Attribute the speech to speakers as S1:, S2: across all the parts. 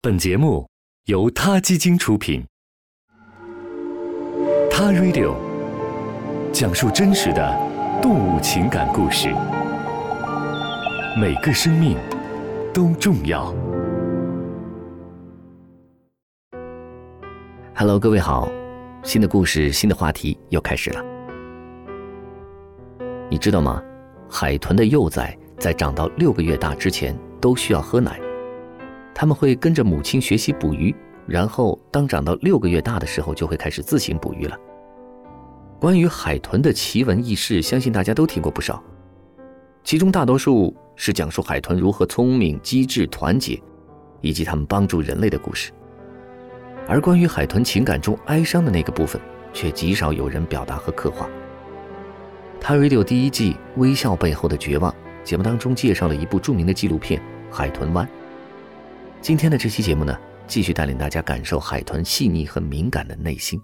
S1: 本节目由他基金出品，《他 Radio》讲述真实的动物情感故事，每个生命都重要。
S2: Hello，各位好，新的故事、新的话题又开始了。你知道吗？海豚的幼崽在长到六个月大之前都需要喝奶。他们会跟着母亲学习捕鱼，然后当长到六个月大的时候，就会开始自行捕鱼了。关于海豚的奇闻异事，相信大家都听过不少，其中大多数是讲述海豚如何聪明、机智、团结，以及他们帮助人类的故事。而关于海豚情感中哀伤的那个部分，却极少有人表达和刻画。他 Radio 第一季《微笑背后的绝望》节目当中介绍了一部著名的纪录片《海豚湾》。今天的这期节目呢，继续带领大家感受海豚细腻和敏感的内心。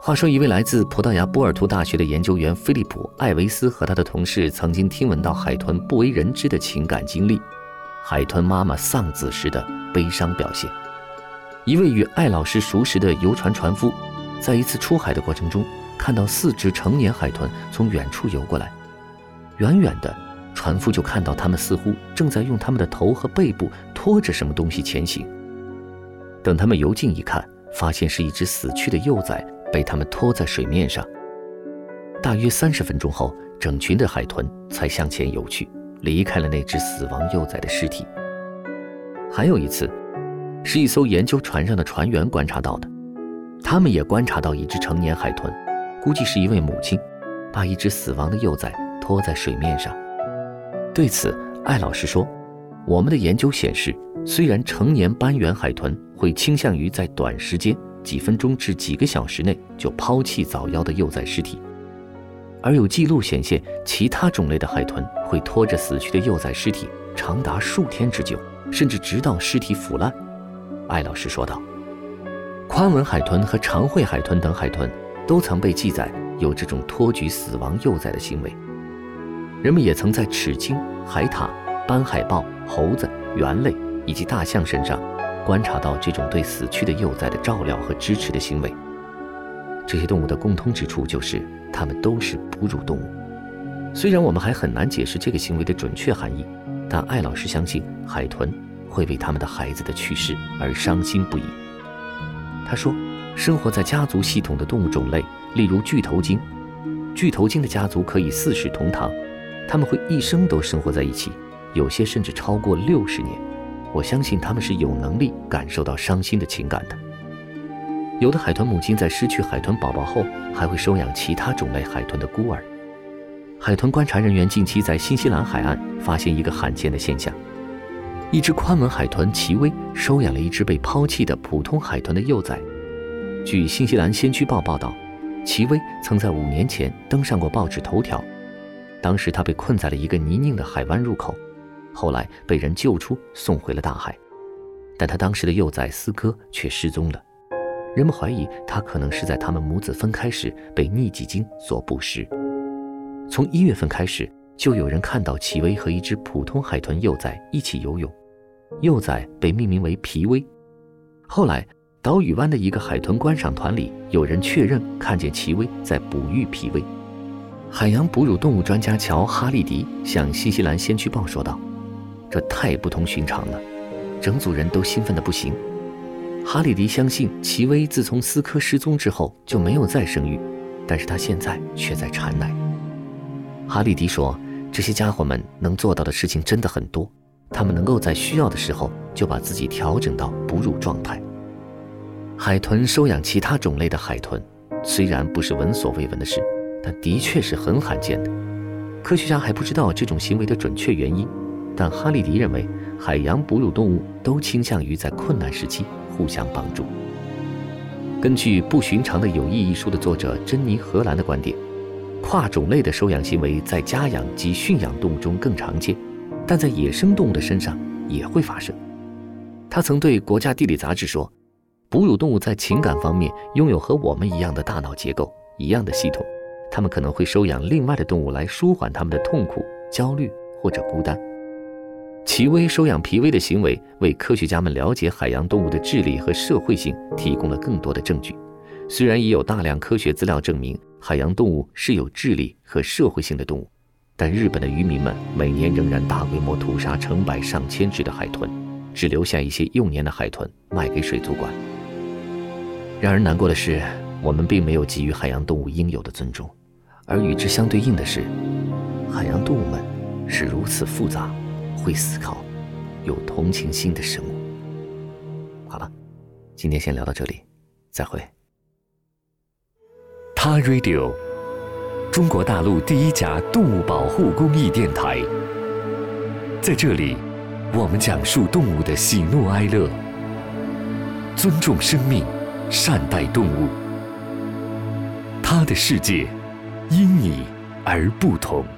S2: 话说，一位来自葡萄牙波尔图大学的研究员菲利普·艾维斯和他的同事曾经听闻到海豚不为人知的情感经历——海豚妈妈丧子时的悲伤表现。一位与艾老师熟识的游船船夫，在一次出海的过程中，看到四只成年海豚从远处游过来，远远的。船夫就看到他们似乎正在用他们的头和背部拖着什么东西前行。等他们游近一看，发现是一只死去的幼崽被他们拖在水面上。大约三十分钟后，整群的海豚才向前游去，离开了那只死亡幼崽的尸体。还有一次，是一艘研究船上的船员观察到的，他们也观察到一只成年海豚，估计是一位母亲，把一只死亡的幼崽拖在水面上。对此，艾老师说：“我们的研究显示，虽然成年斑圆海豚会倾向于在短时间（几分钟至几个小时内）就抛弃早夭的幼崽尸体，而有记录显现，其他种类的海豚会拖着死去的幼崽尸体长达数天之久，甚至直到尸体腐烂。”艾老师说道：“宽吻海豚和长喙海豚等海豚都曾被记载有这种托举死亡幼崽的行为。”人们也曾在齿鲸、海獭、斑海豹、猴子、猿类以及大象身上观察到这种对死去的幼崽的照料和支持的行为。这些动物的共通之处就是，它们都是哺乳动物。虽然我们还很难解释这个行为的准确含义，但艾老师相信海豚会为他们的孩子的去世而伤心不已。他说，生活在家族系统的动物种类，例如巨头鲸，巨头鲸的家族可以四世同堂。他们会一生都生活在一起，有些甚至超过六十年。我相信他们是有能力感受到伤心的情感的。有的海豚母亲在失去海豚宝宝后，还会收养其他种类海豚的孤儿。海豚观察人员近期在新西兰海岸发现一个罕见的现象：一只宽吻海豚奇威收养了一只被抛弃的普通海豚的幼崽。据新西兰先驱报报道，奇威曾在五年前登上过报纸头条。当时他被困在了一个泥泞的海湾入口，后来被人救出，送回了大海。但他当时的幼崽斯科却失踪了，人们怀疑他可能是在他们母子分开时被逆戟鲸所捕食。从一月份开始，就有人看到奇威和一只普通海豚幼崽一起游泳，幼崽被命名为皮威。后来，岛屿湾的一个海豚观赏团里有人确认看见奇威在哺育皮威。海洋哺乳动物专家乔·哈利迪向新西兰先驱报说道：“这太不同寻常了，整组人都兴奋得不行。”哈利迪相信奇威自从斯科失踪之后就没有再生育，但是他现在却在产奶。哈利迪说：“这些家伙们能做到的事情真的很多，他们能够在需要的时候就把自己调整到哺乳状态。”海豚收养其他种类的海豚，虽然不是闻所未闻的事。但的确是很罕见的，科学家还不知道这种行为的准确原因，但哈利迪认为，海洋哺乳动物都倾向于在困难时期互相帮助。根据《不寻常的友谊》一书的作者珍妮·荷兰的观点，跨种类的收养行为在家养及驯养动物中更常见，但在野生动物的身上也会发生。他曾对《国家地理》杂志说：“哺乳动物在情感方面拥有和我们一样的大脑结构，一样的系统。”他们可能会收养另外的动物来舒缓他们的痛苦、焦虑或者孤单。奇威收养皮威的行为，为科学家们了解海洋动物的智力和社会性提供了更多的证据。虽然已有大量科学资料证明海洋动物是有智力和社会性的动物，但日本的渔民们每年仍然大规模屠杀成百上千只的海豚，只留下一些幼年的海豚卖给水族馆。让人难过的是，我们并没有给予海洋动物应有的尊重，而与之相对应的是，海洋动物们是如此复杂。会思考、有同情心的生物。好了，今天先聊到这里，再会。
S1: 他 Radio，中国大陆第一家动物保护公益电台。在这里，我们讲述动物的喜怒哀乐，尊重生命，善待动物。他的世界，因你而不同。